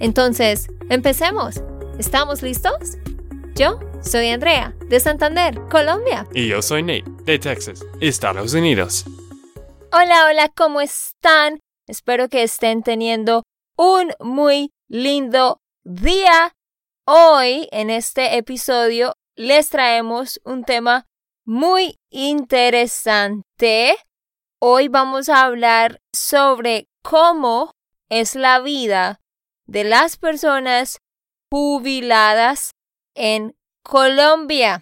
Entonces, empecemos. ¿Estamos listos? Yo soy Andrea, de Santander, Colombia. Y yo soy Nate, de Texas, Estados Unidos. Hola, hola, ¿cómo están? Espero que estén teniendo un muy lindo día. Hoy, en este episodio, les traemos un tema muy interesante. Hoy vamos a hablar sobre cómo es la vida de las personas jubiladas en Colombia.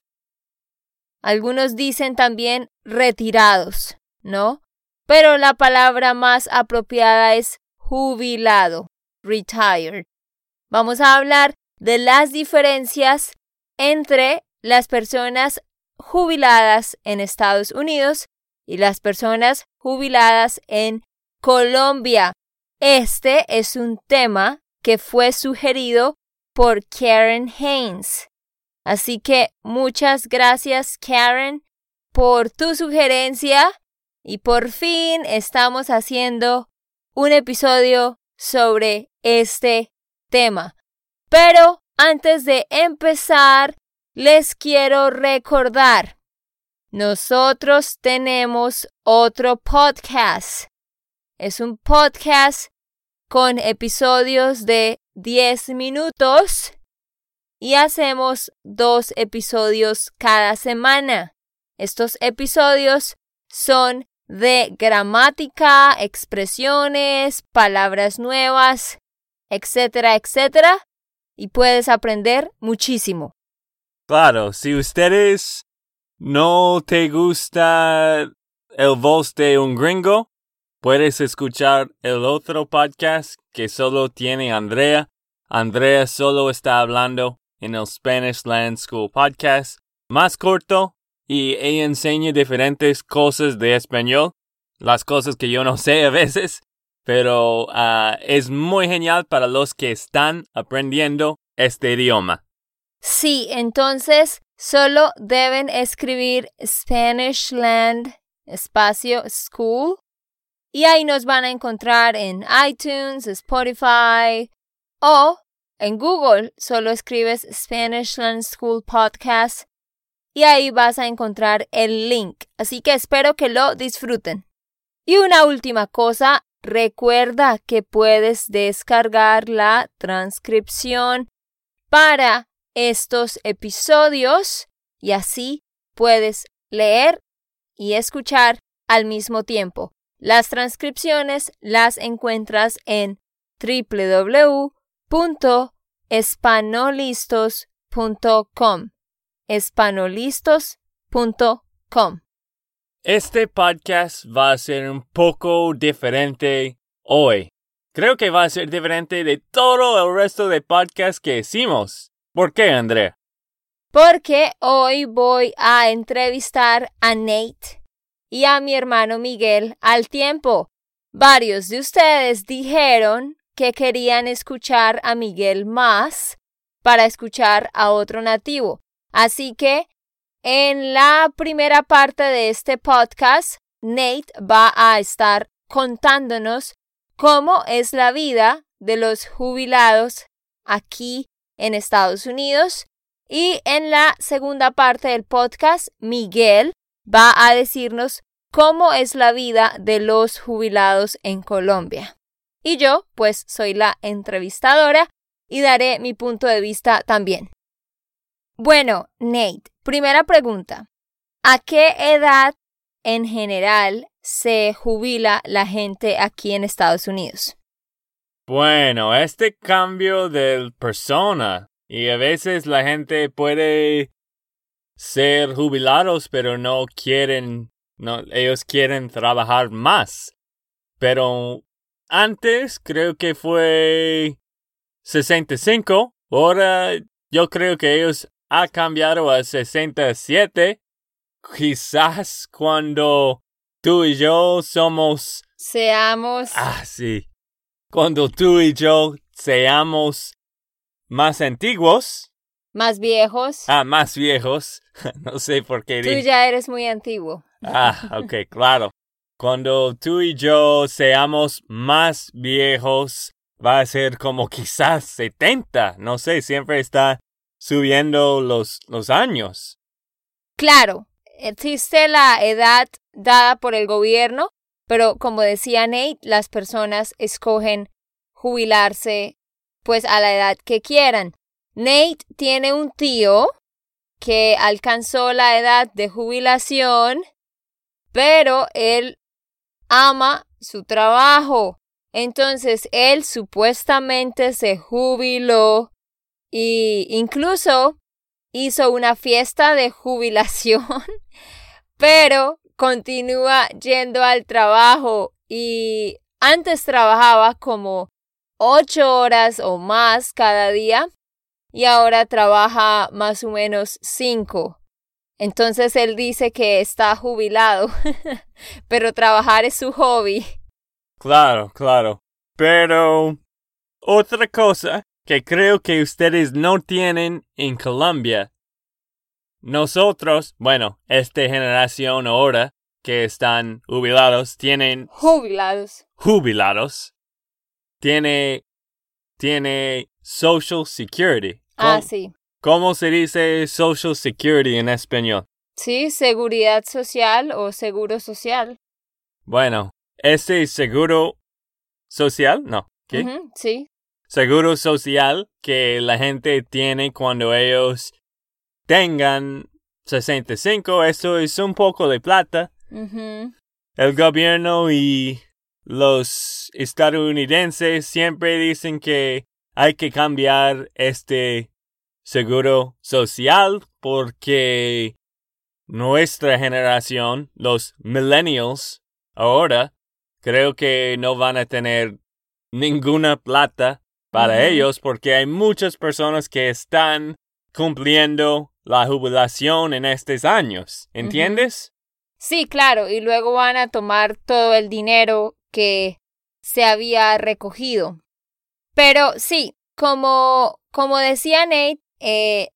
Algunos dicen también retirados, ¿no? Pero la palabra más apropiada es jubilado, retired. Vamos a hablar de las diferencias entre las personas jubiladas en Estados Unidos y las personas jubiladas en Colombia. Este es un tema que fue sugerido por Karen Haynes. Así que muchas gracias Karen por tu sugerencia y por fin estamos haciendo un episodio sobre este tema. Pero antes de empezar, les quiero recordar, nosotros tenemos otro podcast. Es un podcast con episodios de 10 minutos y hacemos dos episodios cada semana. Estos episodios son de gramática, expresiones, palabras nuevas, etcétera, etcétera, y puedes aprender muchísimo. Claro, si ustedes no te gusta el voz de un gringo, puedes escuchar el otro podcast que solo tiene Andrea. Andrea solo está hablando en el Spanish Land School podcast, más corto, y ella enseña diferentes cosas de español, las cosas que yo no sé a veces, pero ah, es muy genial para los que están aprendiendo este idioma. Sí, entonces solo deben escribir Spanishland espacio school y ahí nos van a encontrar en iTunes, Spotify o en Google. Solo escribes Spanishland School Podcast y ahí vas a encontrar el link. Así que espero que lo disfruten. Y una última cosa, recuerda que puedes descargar la transcripción para estos episodios y así puedes leer y escuchar al mismo tiempo. Las transcripciones las encuentras en www.espanolistos.com. Espanolistos.com. Este podcast va a ser un poco diferente hoy. Creo que va a ser diferente de todo el resto de podcasts que hicimos. ¿Por qué, Andrea? Porque hoy voy a entrevistar a Nate y a mi hermano Miguel al tiempo. Varios de ustedes dijeron que querían escuchar a Miguel más para escuchar a otro nativo. Así que en la primera parte de este podcast, Nate va a estar contándonos cómo es la vida de los jubilados aquí en Estados Unidos. Y en la segunda parte del podcast, Miguel va a decirnos cómo es la vida de los jubilados en Colombia. Y yo, pues, soy la entrevistadora y daré mi punto de vista también. Bueno, Nate, primera pregunta. ¿A qué edad en general se jubila la gente aquí en Estados Unidos? Bueno, este cambio de persona y a veces la gente puede ser jubilados pero no quieren, no, ellos quieren trabajar más. Pero antes creo que fue 65. Ahora yo creo que ellos ha cambiado a 67. Quizás cuando tú y yo somos... Seamos... Ah, sí. Cuando tú y yo seamos más antiguos. Más viejos. Ah, más viejos. no sé por qué. Tú ya eres muy antiguo. Ah, ok, claro. Cuando tú y yo seamos más viejos, va a ser como quizás 70. No sé, siempre está subiendo los, los años. Claro, existe la edad dada por el gobierno, pero como decía Nate, las personas escogen jubilarse pues a la edad que quieran. Nate tiene un tío que alcanzó la edad de jubilación, pero él ama su trabajo. Entonces él supuestamente se jubiló y incluso hizo una fiesta de jubilación, pero continúa yendo al trabajo y antes trabajaba como ocho horas o más cada día y ahora trabaja más o menos cinco. Entonces él dice que está jubilado, pero trabajar es su hobby. Claro, claro. Pero otra cosa que creo que ustedes no tienen en Colombia. Nosotros, bueno, esta generación ahora que están jubilados, tienen... Jubilados. Jubilados. Tiene... Tiene Social Security. Ah, sí. ¿Cómo se dice Social Security en español? Sí, seguridad social o seguro social. Bueno, este seguro social, no. ¿Qué? sí. Seguro social que la gente tiene cuando ellos tengan 65, eso es un poco de plata. El gobierno y los estadounidenses siempre dicen que hay que cambiar este seguro social porque nuestra generación, los millennials, ahora creo que no van a tener ninguna plata para ellos porque hay muchas personas que están cumpliendo la jubilación en estos años. ¿Entiendes? Sí, claro, y luego van a tomar todo el dinero que se había recogido. Pero sí, como, como decía Nate, eh,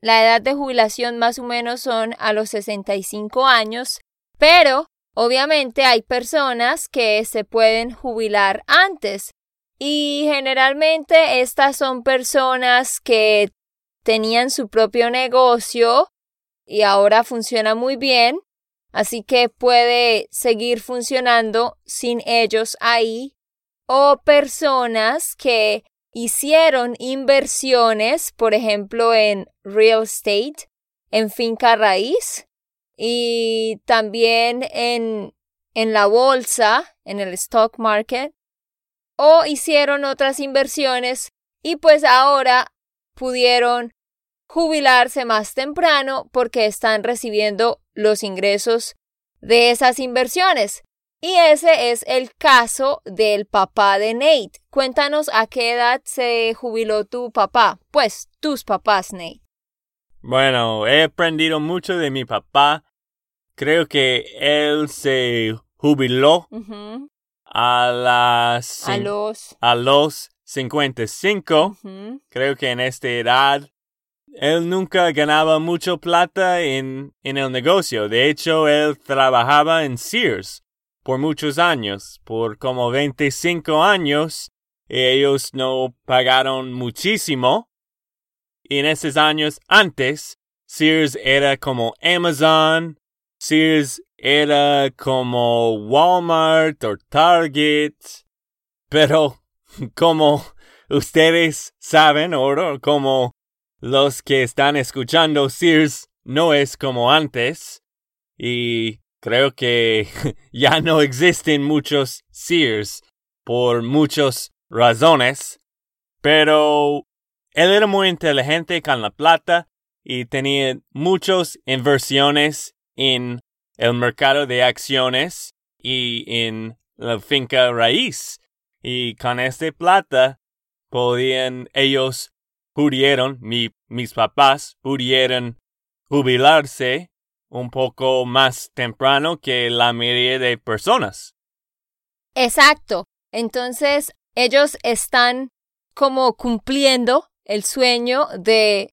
la edad de jubilación más o menos son a los 65 años, pero obviamente hay personas que se pueden jubilar antes. Y generalmente estas son personas que tenían su propio negocio y ahora funciona muy bien, así que puede seguir funcionando sin ellos ahí, o personas que hicieron inversiones, por ejemplo, en real estate, en finca raíz y también en, en la bolsa, en el stock market, o hicieron otras inversiones y pues ahora pudieron jubilarse más temprano porque están recibiendo los ingresos de esas inversiones. Y ese es el caso del papá de Nate. Cuéntanos a qué edad se jubiló tu papá. Pues tus papás, Nate. Bueno, he aprendido mucho de mi papá. Creo que él se jubiló a las... A los... A los 55. Creo que en esta edad él nunca ganaba mucho plata en, en el negocio. De hecho, él trabajaba en Sears por muchos años, por como 25 años. Ellos no pagaron muchísimo. Y en esos años antes, Sears era como Amazon, Sears era como Walmart o Target. Pero como ustedes saben, o como los que están escuchando, Sears no es como antes. Y creo que ya no existen muchos Sears por muchas razones. Pero él era muy inteligente con la plata y tenía muchas inversiones en el mercado de acciones y en la finca raíz. Y con esta plata podían, ellos pudieron, mi, mis papás pudieron jubilarse un poco más temprano que la mayoría de personas. Exacto. Entonces, ellos están como cumpliendo el sueño de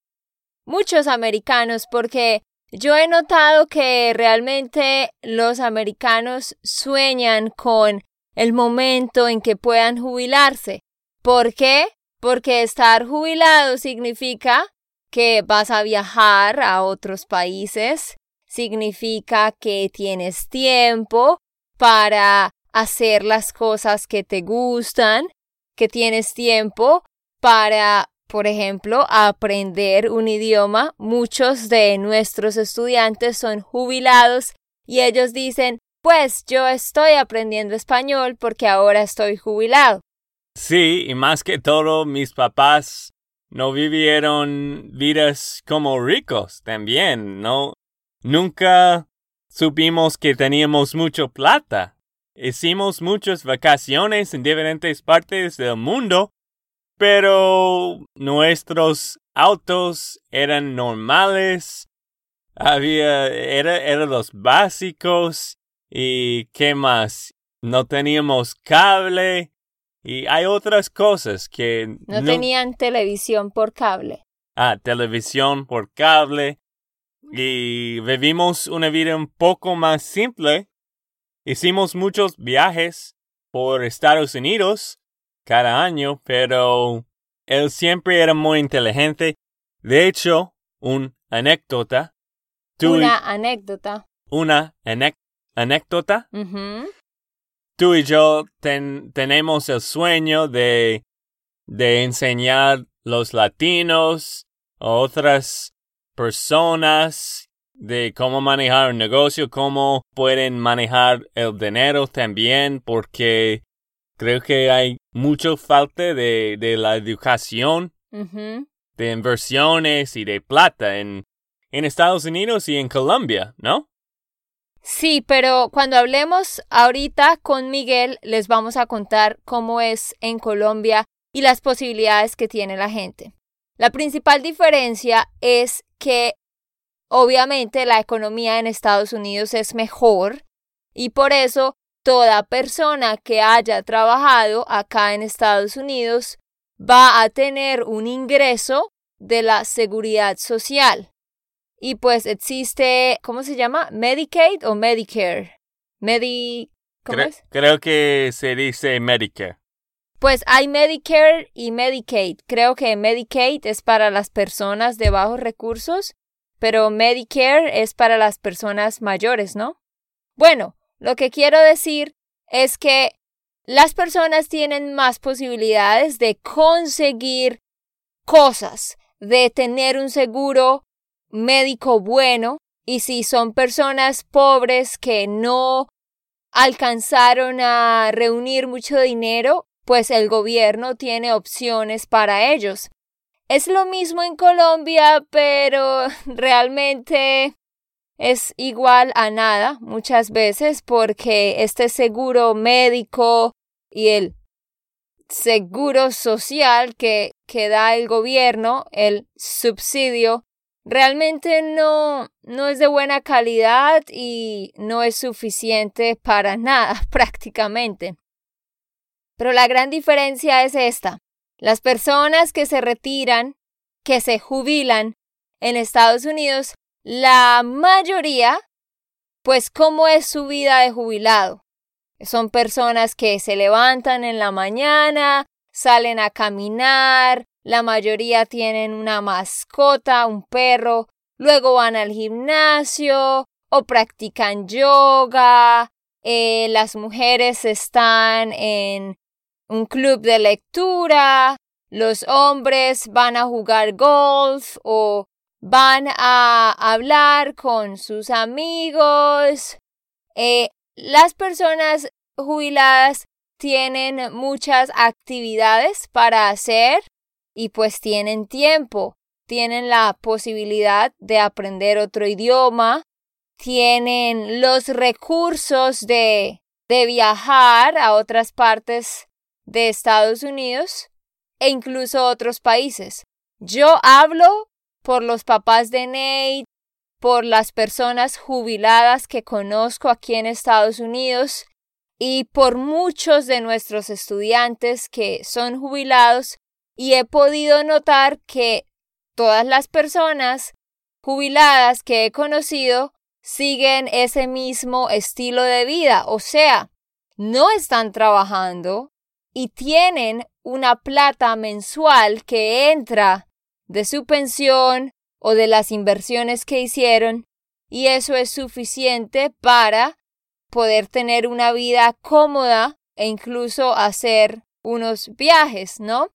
muchos americanos porque yo he notado que realmente los americanos sueñan con el momento en que puedan jubilarse. ¿Por qué? Porque estar jubilado significa que vas a viajar a otros países, significa que tienes tiempo para hacer las cosas que te gustan, que tienes tiempo para por ejemplo, aprender un idioma. Muchos de nuestros estudiantes son jubilados y ellos dicen, pues yo estoy aprendiendo español porque ahora estoy jubilado. Sí, y más que todo, mis papás no vivieron vidas como ricos también, ¿no? Nunca supimos que teníamos mucho plata. Hicimos muchas vacaciones en diferentes partes del mundo pero nuestros autos eran normales, había, era, eran los básicos. Y qué más, no teníamos cable. Y hay otras cosas que no, no tenían televisión por cable. Ah, televisión por cable y vivimos una vida un poco más simple. Hicimos muchos viajes por Estados Unidos cada año, pero él siempre era muy inteligente. De hecho, una anécdota. una anécdota. Una anécdota. Tú y yo tenemos el sueño de, de enseñar los latinos otras personas de cómo manejar un negocio, cómo pueden manejar el dinero también, porque Creo que hay mucho falta de, de la educación, de inversiones y de plata en, en Estados Unidos y en Colombia, ¿no? Sí, pero cuando hablemos ahorita con Miguel, les vamos a contar cómo es en Colombia y las posibilidades que tiene la gente. La principal diferencia es que obviamente la economía en Estados Unidos es mejor y por eso toda persona que haya trabajado acá en Estados Unidos va a tener un ingreso de la seguridad social. Y pues existe, ¿cómo se llama? Medicaid o Medicare. Medi ¿Cómo es? Creo que se dice Medicare. Pues hay Medicare y Medicaid. Creo que Medicaid es para las personas de bajos recursos, pero Medicare es para las personas mayores, ¿no? Bueno, lo que quiero decir es que las personas tienen más posibilidades de conseguir cosas, de tener un seguro médico bueno y si son personas pobres que no alcanzaron a reunir mucho dinero, pues el gobierno tiene opciones para ellos. Es lo mismo en Colombia, pero realmente es igual a nada muchas veces porque este seguro médico y el seguro social que, que da el gobierno, el subsidio, realmente no, no es de buena calidad y no es suficiente para nada prácticamente. Pero la gran diferencia es esta. Las personas que se retiran, que se jubilan en Estados Unidos, la mayoría, pues, ¿cómo es su vida de jubilado? Son personas que se levantan en la mañana, salen a caminar, la mayoría tienen una mascota, un perro, luego van al gimnasio o practican yoga, eh, las mujeres están en un club de lectura, los hombres van a jugar golf o van a hablar con sus amigos. Eh, las personas jubiladas tienen muchas actividades para hacer y pues tienen tiempo, tienen la posibilidad de aprender otro idioma, tienen los recursos de, de viajar a otras partes de Estados Unidos e incluso otros países. Yo hablo por los papás de Nate, por las personas jubiladas que conozco aquí en Estados Unidos y por muchos de nuestros estudiantes que son jubilados y he podido notar que todas las personas jubiladas que he conocido siguen ese mismo estilo de vida, o sea, no están trabajando y tienen una plata mensual que entra de su pensión o de las inversiones que hicieron y eso es suficiente para poder tener una vida cómoda e incluso hacer unos viajes, ¿no?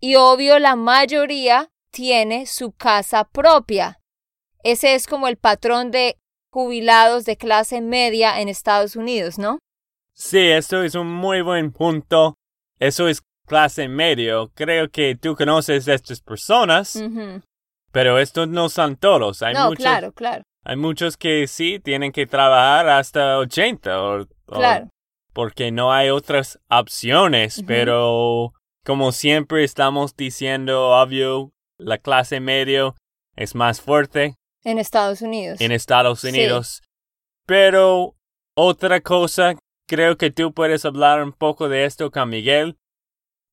Y obvio la mayoría tiene su casa propia. Ese es como el patrón de jubilados de clase media en Estados Unidos, ¿no? Sí, eso es un muy buen punto. Eso es clase medio. Creo que tú conoces a estas personas, pero estos no son todos. Hay no, muchos, claro, claro. Hay muchos que sí tienen que trabajar hasta 80 o, Claro. porque no hay otras opciones, pero como siempre estamos diciendo, obvio, la clase medio es más fuerte En Estados Unidos. en Estados Sí. Unidos. Pero otra cosa, creo que tú puedes hablar un poco de esto con Miguel.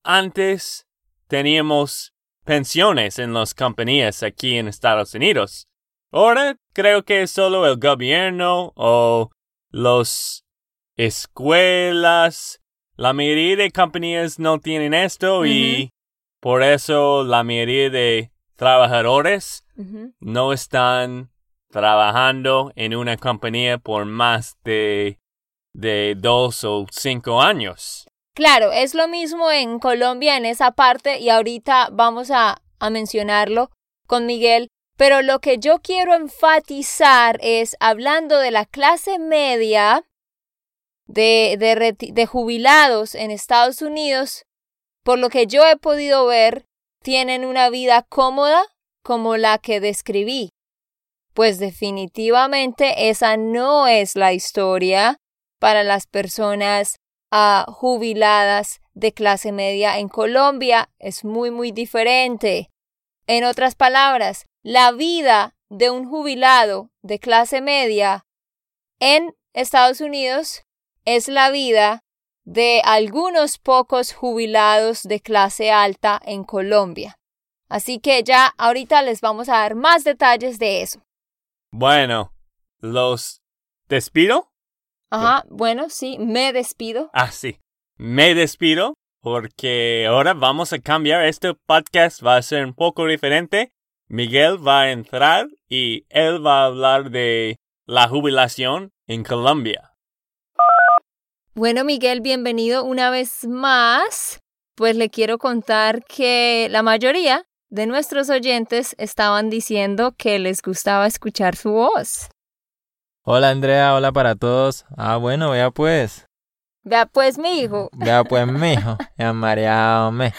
Antes teníamos pensiones en las compañías aquí en Estados Unidos. Ahora creo que es solo el gobierno o los escuelas. La mayoría de compañías no tienen esto y por eso la mayoría de trabajadores no están trabajando en una compañía por más de, de dos o cinco años. Claro, es lo mismo en Colombia en esa parte y ahorita vamos a, mencionarlo con Miguel, pero lo que yo quiero enfatizar es, hablando de la clase media de, de jubilados en Estados Unidos, por lo que yo he podido ver, tienen una vida cómoda como la que describí. Pues definitivamente esa no es la historia para las personas a jubiladas de clase media en Colombia es muy muy diferente. En otras palabras, la vida de un jubilado de clase media en Estados Unidos es la vida de algunos pocos jubilados de clase alta en Colombia. Así que ya ahorita les vamos a dar más detalles de eso. Bueno, los despido. Ajá, bueno, sí, me despido. Ah, sí. Me despido porque ahora vamos a cambiar. Este podcast va a ser un poco diferente. Miguel va a entrar y él va a hablar de la jubilación en Colombia. Bueno, Miguel, bienvenido una vez más. Pues le quiero contar que la mayoría de nuestros oyentes estaban diciendo que les gustaba escuchar su voz. Hola Andrea, hola para todos. Ah, bueno, vea pues. Vea pues, mi hijo, Vea pues, mijo. Ya mareame.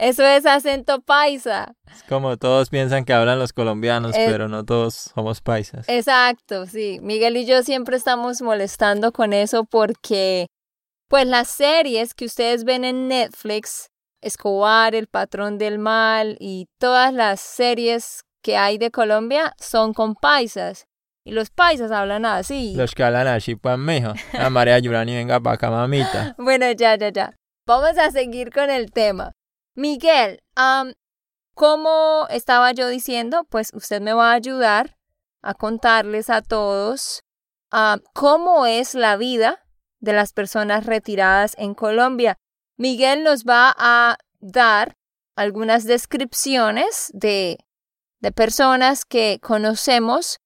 eso es acento paisa. Es como todos piensan que hablan los colombianos, Eh, pero no todos somos paisas. Exacto, sí. Miguel y yo siempre estamos molestando con eso porque, pues las series que ustedes ven en Netflix, Escobar, El Patrón del Mal y todas las series que hay de Colombia son con paisas. Y los paisas hablan así. Los que hablan así, pues, mijo. La María Yurani, venga para acá, mamita. Bueno, ya, ya, ya. Vamos a seguir con el tema. Miguel, am, como estaba yo diciendo, pues usted me va a ayudar a contarles a todos am, cómo es la vida de las personas retiradas en Colombia. Miguel nos va a dar algunas descripciones de, de personas que conocemos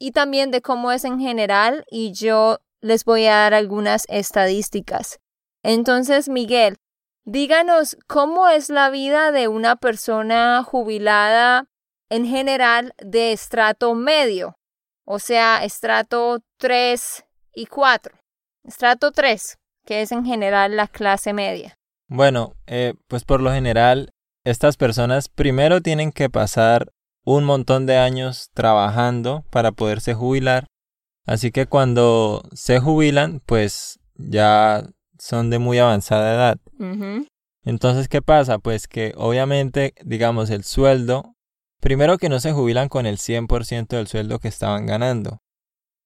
y también de cómo es en general y yo les voy a dar algunas estadísticas. Entonces, Miguel, díganos cómo es la vida de una persona jubilada en general de estrato medio, o sea, estrato 3 y 4. Estrato 3, que es en general la clase media. Bueno, eh, pues por lo general, estas personas primero tienen que pasar un montón de años trabajando para poderse jubilar. Así que cuando se jubilan, pues ya son de muy avanzada edad. Entonces, ¿qué pasa? Pues que obviamente, digamos, el sueldo, primero que no se jubilan con el 100% del sueldo que estaban ganando.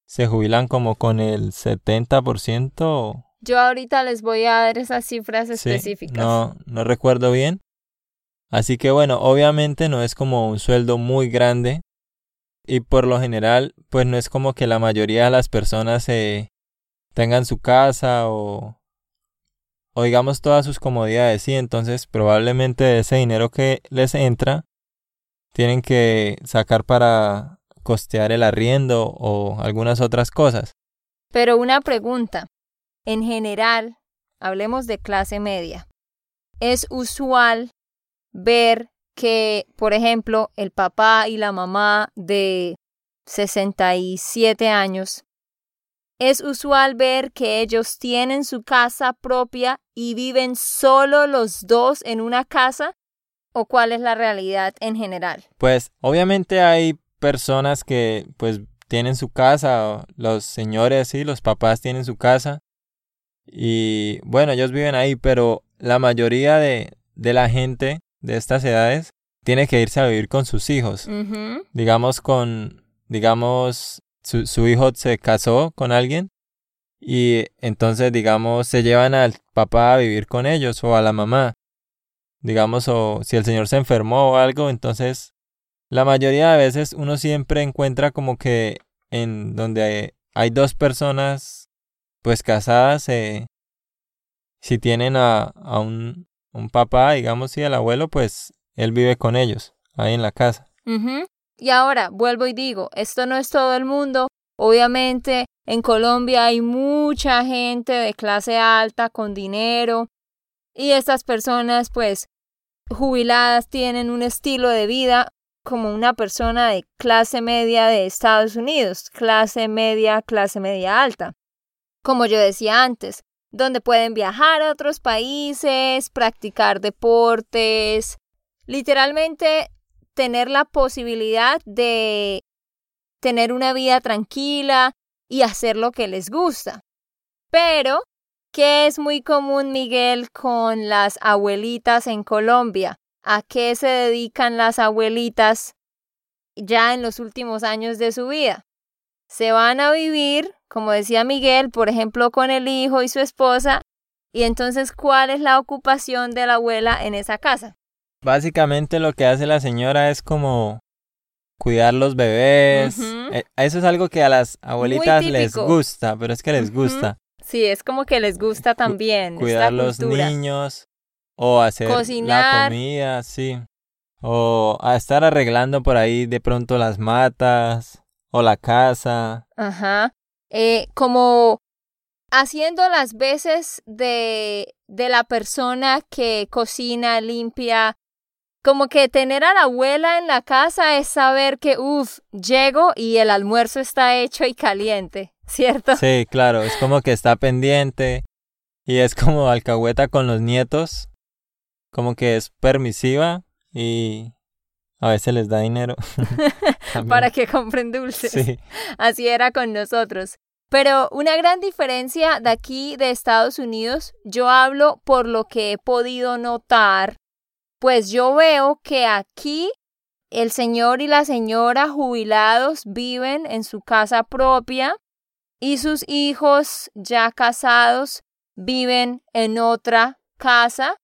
Se jubilan como con el 70%. Yo ahorita les voy a dar esas cifras Sí, específicas. no, no recuerdo bien. Así que bueno, obviamente no es como un sueldo muy grande y por lo general pues no es como que la mayoría de las personas tengan su casa o, o digamos todas sus comodidades, sí, entonces probablemente de ese dinero que les entra tienen que sacar para costear el arriendo o algunas otras cosas. Pero una pregunta. En general, hablemos de clase media. Es usual ver que, por ejemplo, el papá y la mamá de 67 años, es usual ver que ellos tienen su casa propia y viven solo los dos en una casa, o cuál es la realidad en general. Pues obviamente hay personas que pues tienen su casa, los señores, sí, los papás tienen su casa y bueno, ellos viven ahí, pero la mayoría de, de la gente de estas edades tiene que irse a vivir con sus hijos. Digamos con, digamos, su, su hijo se casó con alguien y entonces, digamos, se llevan al papá a vivir con ellos o a la mamá. Digamos, o si el señor se enfermó o algo, entonces la mayoría de veces uno siempre encuentra como que en donde hay, hay dos personas pues casadas, eh, si tienen a, a un, un papá, digamos, si el abuelo, pues él vive con ellos, ahí en la casa. Y ahora vuelvo y digo, esto no es todo el mundo. Obviamente en Colombia hay mucha gente de clase alta con dinero y estas personas pues jubiladas tienen un estilo de vida como una persona de clase media de Estados Unidos, clase media, clase media alta. Como yo decía antes, donde pueden viajar a otros países, practicar deportes, literalmente tener la posibilidad de tener una vida tranquila y hacer lo que les gusta. Pero, ¿qué es muy común, Miguel, con las abuelitas en Colombia? ¿A qué se dedican las abuelitas ya en los últimos años de su vida? Se van a vivir, como decía Miguel, por ejemplo, con el hijo y su esposa. Y entonces, ¿cuál es la ocupación de la abuela en esa casa? Básicamente lo que hace la señora es como cuidar los bebés. Eh, Eso es algo que a las abuelitas les gusta, pero es que les gusta. Sí, es como que les gusta también. Cuidar los niños o hacer la comida, sí. O a estar arreglando por ahí de pronto las matas o la casa. Ajá. Eh, como haciendo las veces de, de la persona que cocina, limpia. Como que tener a la abuela en la casa es saber que, uff, llego y el almuerzo está hecho y caliente, ¿cierto? Sí, claro, es como que está pendiente y es como alcahueta con los nietos, como que es permisiva y a veces les da dinero. Para que compren dulces. Sí, Así era con nosotros. Pero una gran diferencia de aquí de Estados Unidos, yo hablo por lo que he podido notar, pues yo veo que aquí el señor y la señora jubilados viven en su casa propia y sus hijos ya casados viven en otra casa,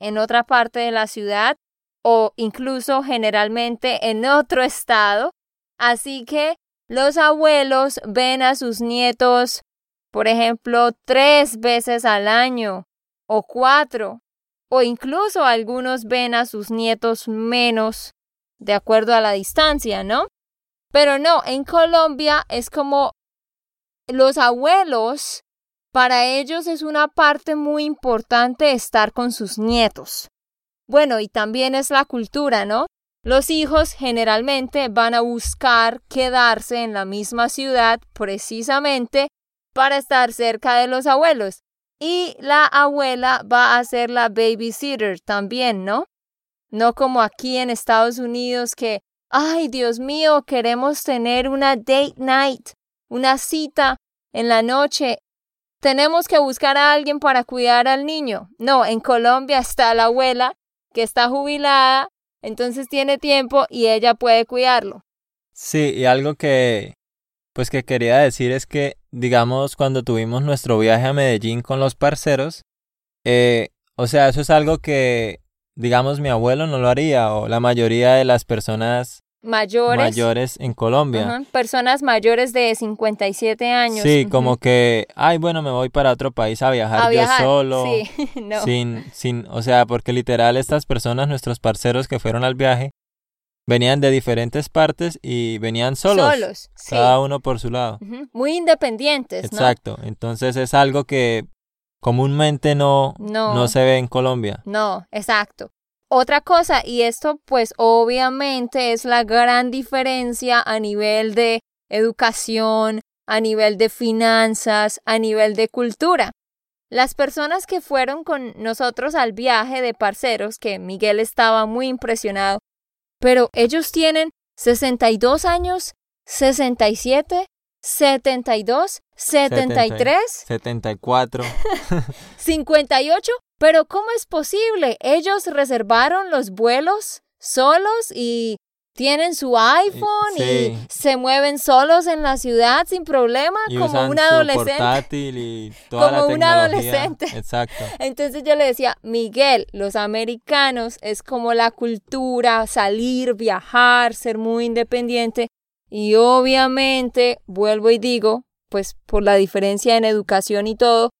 en otra parte de la ciudad o incluso generalmente en otro estado. Así que los abuelos ven a sus nietos, por ejemplo, tres veces al año o cuatro, o incluso algunos ven a sus nietos menos de acuerdo a la distancia, ¿no? Pero no, en Colombia es como los abuelos, para ellos es una parte muy importante estar con sus nietos. Bueno, y también es la cultura, ¿no? Los hijos generalmente van a buscar quedarse en la misma ciudad precisamente para estar cerca de los abuelos. Y la abuela va a ser la babysitter también, ¿no? No como aquí en Estados Unidos que, ay Dios mío, queremos tener una date night, una cita en la noche. tenemos que buscar a alguien para cuidar al niño. No, en Colombia está la abuela que está jubilada, entonces tiene tiempo y ella puede cuidarlo. Sí, y algo que pues que quería decir es que, digamos, cuando tuvimos nuestro viaje a Medellín con los parceros, eh, o sea, eso es algo que, digamos, mi abuelo no lo haría o la mayoría de las personas mayores, mayores en Colombia. Personas mayores de 57 años. Sí, como que, ay, bueno, me voy para otro país a viajar, yo solo. Sí, no. Sin, sin, o sea, porque literal estas personas, nuestros parceros que fueron al viaje, venían de diferentes partes y venían solos. Solos, Cada uno por su lado. Muy independientes, Exacto. Entonces es algo que comúnmente no, no, no se ve en Colombia. No, exacto. Otra cosa, y esto pues obviamente es la gran diferencia a nivel de educación, a nivel de finanzas, a nivel de cultura. Las personas que fueron con nosotros al viaje de parceros, que Miguel estaba muy impresionado, pero ellos tienen 62 años, 67, 72, 73, 74, 58, pero ¿cómo es posible? Ellos reservaron los vuelos solos y tienen su iPhone y se mueven solos en la ciudad sin problema como un adolescente. y toda como un adolescente. Exacto. Entonces yo le decía, Miguel, los americanos es como la cultura, salir, viajar, ser muy independiente. Y obviamente, vuelvo y digo, pues por la diferencia en educación y todo,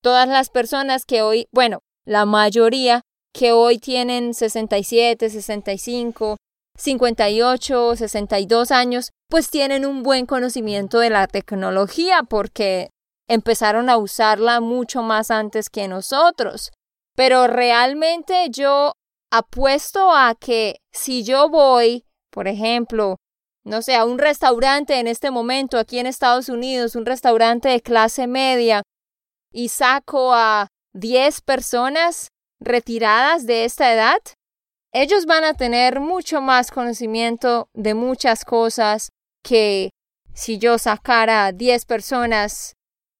todas las personas que hoy, bueno, la mayoría que hoy tienen 67, 65, 58, 62 años, pues tienen un buen conocimiento de la tecnología porque empezaron a usarla mucho más antes que nosotros. Pero realmente yo apuesto a que si yo voy, por ejemplo, no sé, a un restaurante en este momento aquí en Estados Unidos, un restaurante de clase media, y saco a 10 personas retiradas de esta edad, ellos van a tener mucho más conocimiento de muchas cosas que si yo sacara a 10 personas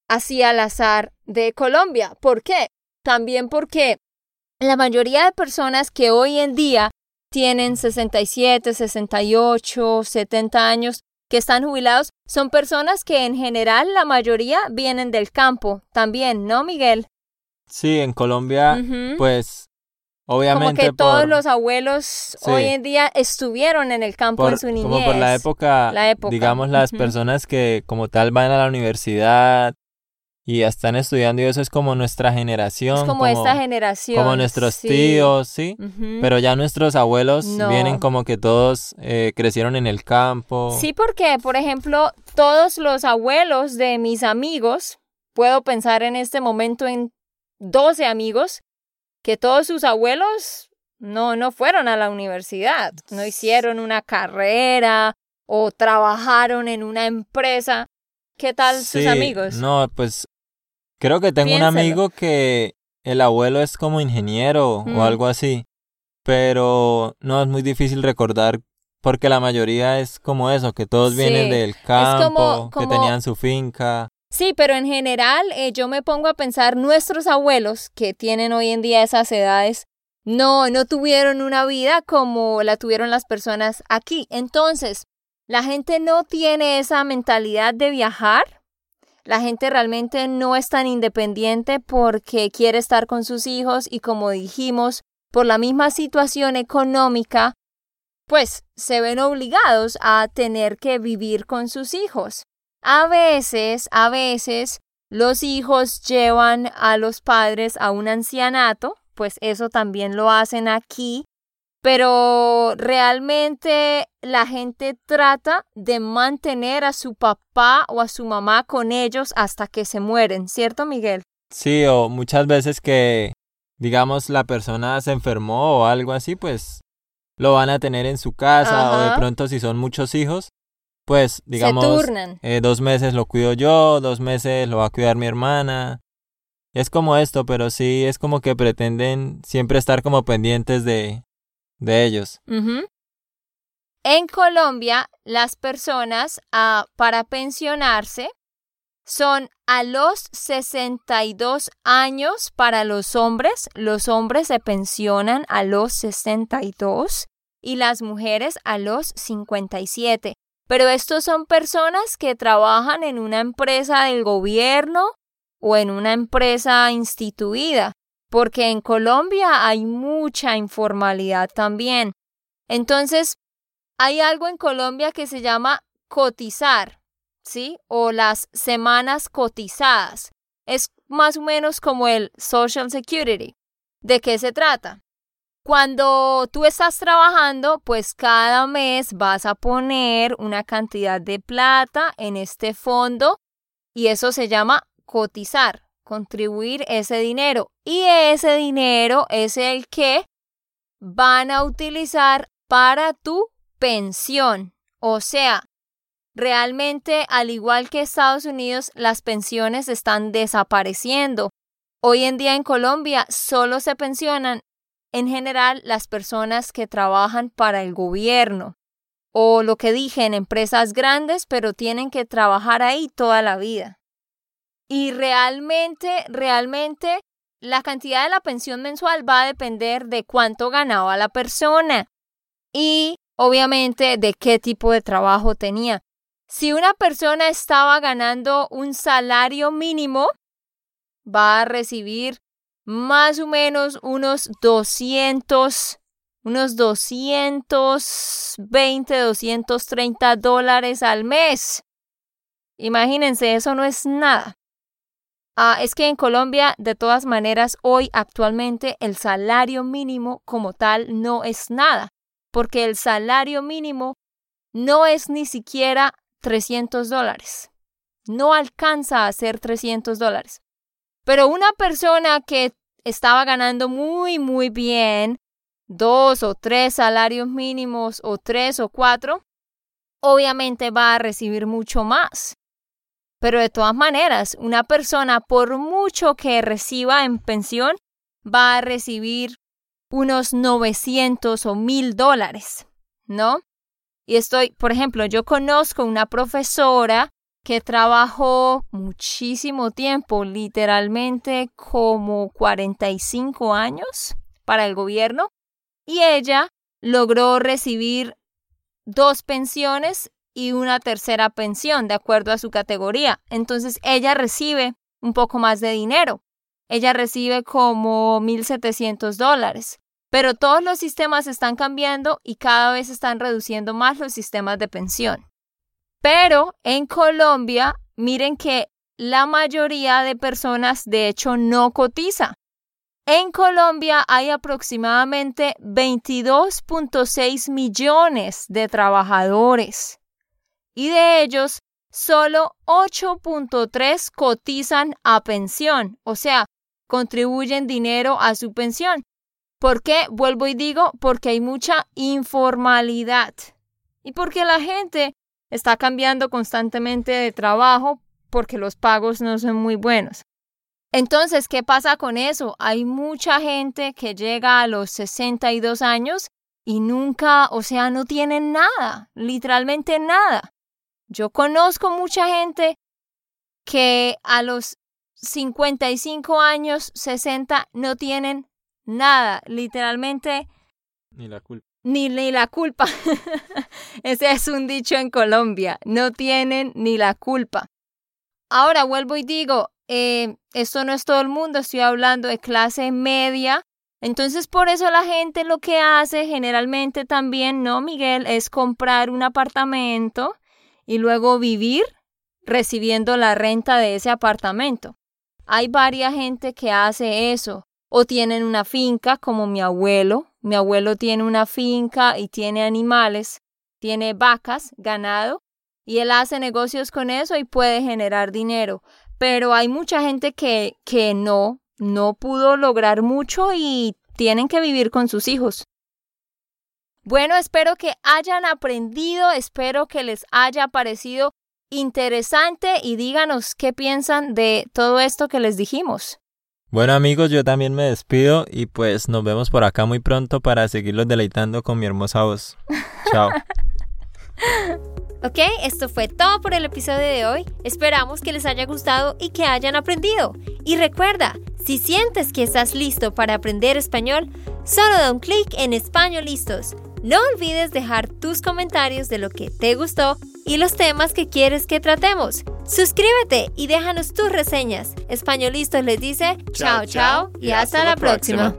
así al azar de Colombia. ¿Por qué? También porque la mayoría de personas que hoy en día tienen 67, 68, 70 años, que están jubilados son personas que en general la mayoría vienen del campo también, ¿no, Miguel? Sí, en Colombia, pues obviamente. Como que todos los abuelos hoy en día estuvieron en el campo en su niñez. Como por la época, digamos, las personas que como tal van a la universidad y ya están estudiando y eso es como nuestra generación. Es como, esta generación. Como nuestros tíos, sí. Pero ya nuestros abuelos vienen como que todos eh, crecieron en el campo. Sí, porque, por ejemplo, todos los abuelos de mis amigos, puedo pensar en este momento en 12 amigos, que todos sus abuelos no, no fueron a la universidad, no hicieron una carrera o trabajaron en una empresa. ¿Qué tal sus amigos? No, pues Creo que tengo un amigo que el abuelo es como ingeniero o mm. algo así, pero no es muy difícil recordar porque la mayoría es como eso, que todos vienen del campo, que tenían su finca. Sí, pero en general eh, yo me pongo a pensar nuestros abuelos que tienen hoy en día esas edades, no, no tuvieron una vida como la tuvieron las personas aquí. Entonces, la gente no tiene esa mentalidad de viajar la gente realmente no es tan independiente porque quiere estar con sus hijos y como dijimos, por la misma situación económica, pues se ven obligados a tener que vivir con sus hijos. A veces, a veces, los hijos llevan a los padres a un ancianato, pues eso también lo hacen aquí pero realmente la gente trata de mantener a su papá o a su mamá con ellos hasta que se mueren, ¿cierto, Miguel? Sí, o muchas veces que, digamos, la persona se enfermó o algo así, pues lo van a tener en su casa o de pronto si son muchos hijos, pues digamos, eh, dos meses lo cuido yo, dos meses lo va a cuidar mi hermana. Es como esto, pero sí es como que pretenden siempre estar como pendientes de, de ellos. En Colombia, las personas ah, para pensionarse son a los 62 años para los hombres. Los hombres se pensionan a los 62 y las mujeres a los 57. Pero estos son personas que trabajan en una empresa del gobierno o en una empresa instituida, porque en Colombia hay mucha informalidad también. Entonces, hay algo en Colombia que se llama cotizar. ¿sí? O las semanas cotizadas. Es más o menos como el Social Security. ¿De qué se trata? Cuando tú estás trabajando, pues cada mes vas a poner una cantidad de plata en este fondo y eso se llama cotizar, contribuir ese dinero. Y ese dinero es el que van a utilizar para tu pensión. O sea, Realmente, al igual que Estados Unidos, las pensiones están desapareciendo. Hoy en día en Colombia solo se pensionan en general las personas que trabajan para el gobierno o lo que dije en empresas grandes, pero tienen que trabajar ahí toda la vida. Y realmente, realmente, la cantidad de la pensión mensual va a depender de cuánto ganaba la persona y obviamente de qué tipo de trabajo tenía. Si una persona estaba ganando un salario mínimo, va a recibir más o menos unos 200, unos 220, 230 dólares al mes. Imagínense, eso no es nada. Ah, es que en Colombia, de todas maneras, hoy actualmente el salario mínimo como tal no es nada, porque el salario mínimo no es ni siquiera 300 dólares. No alcanza a ser 300 dólares. Pero una persona que estaba ganando muy, muy bien, dos o tres salarios mínimos o tres o cuatro, obviamente va a recibir mucho más. Pero de todas maneras, una persona, por mucho que reciba en pensión, va a recibir unos 900 o 1000 dólares, ¿no? Y estoy, por ejemplo, yo conozco una profesora que trabajó muchísimo tiempo, literalmente como 45 años para el gobierno, y ella logró recibir dos pensiones y una tercera pensión de acuerdo a su categoría. Entonces ella recibe un poco más de dinero. Ella recibe como 1.700 dólares. Pero todos los sistemas están cambiando y cada vez están reduciendo más los sistemas de pensión. Pero en Colombia, miren que la mayoría de personas de hecho no cotiza. En Colombia hay aproximadamente 22.6 millones de trabajadores y de ellos solo 8.3 cotizan a pensión, o sea, contribuyen dinero a su pensión. ¿Por qué? Vuelvo y digo, porque hay mucha informalidad y porque la gente está cambiando constantemente de trabajo porque los pagos no son muy buenos. Entonces, ¿qué pasa con eso? Hay mucha gente que llega a los 62 años y nunca, o sea, no tienen nada, literalmente nada. Yo conozco mucha gente que a los 55 años, 60, no tienen nada, literalmente. Ni la culpa. Ni, ni la culpa. Ese es un dicho en Colombia. No tienen ni la culpa. Ahora vuelvo y digo, eh, esto no es todo el mundo, estoy hablando de clase media. Entonces por eso la gente lo que hace generalmente también, ¿no, Miguel? Es comprar un apartamento y luego vivir recibiendo la renta de ese apartamento. Hay varias gente que hace eso o tienen una finca como mi abuelo. Mi abuelo tiene una finca y tiene animales, tiene vacas, ganado, y él hace negocios con eso y puede generar dinero. Pero hay mucha gente que, que no, no pudo lograr mucho y tienen que vivir con sus hijos. Bueno, espero que hayan aprendido, espero que les haya parecido interesante y díganos qué piensan de todo esto que les dijimos. Bueno amigos, yo también me despido y pues nos vemos por acá muy pronto para seguirlos deleitando con mi hermosa voz. Chao. Ok, esto fue todo por el episodio de hoy. Esperamos que les haya gustado y que hayan aprendido. Y recuerda, si sientes que estás listo para aprender español, solo da un clic en Español Listos. No olvides dejar tus comentarios de lo que te gustó y los temas que quieres que tratemos. Suscríbete y déjanos tus reseñas. Españolistas les dice chao chao y hasta, la próxima.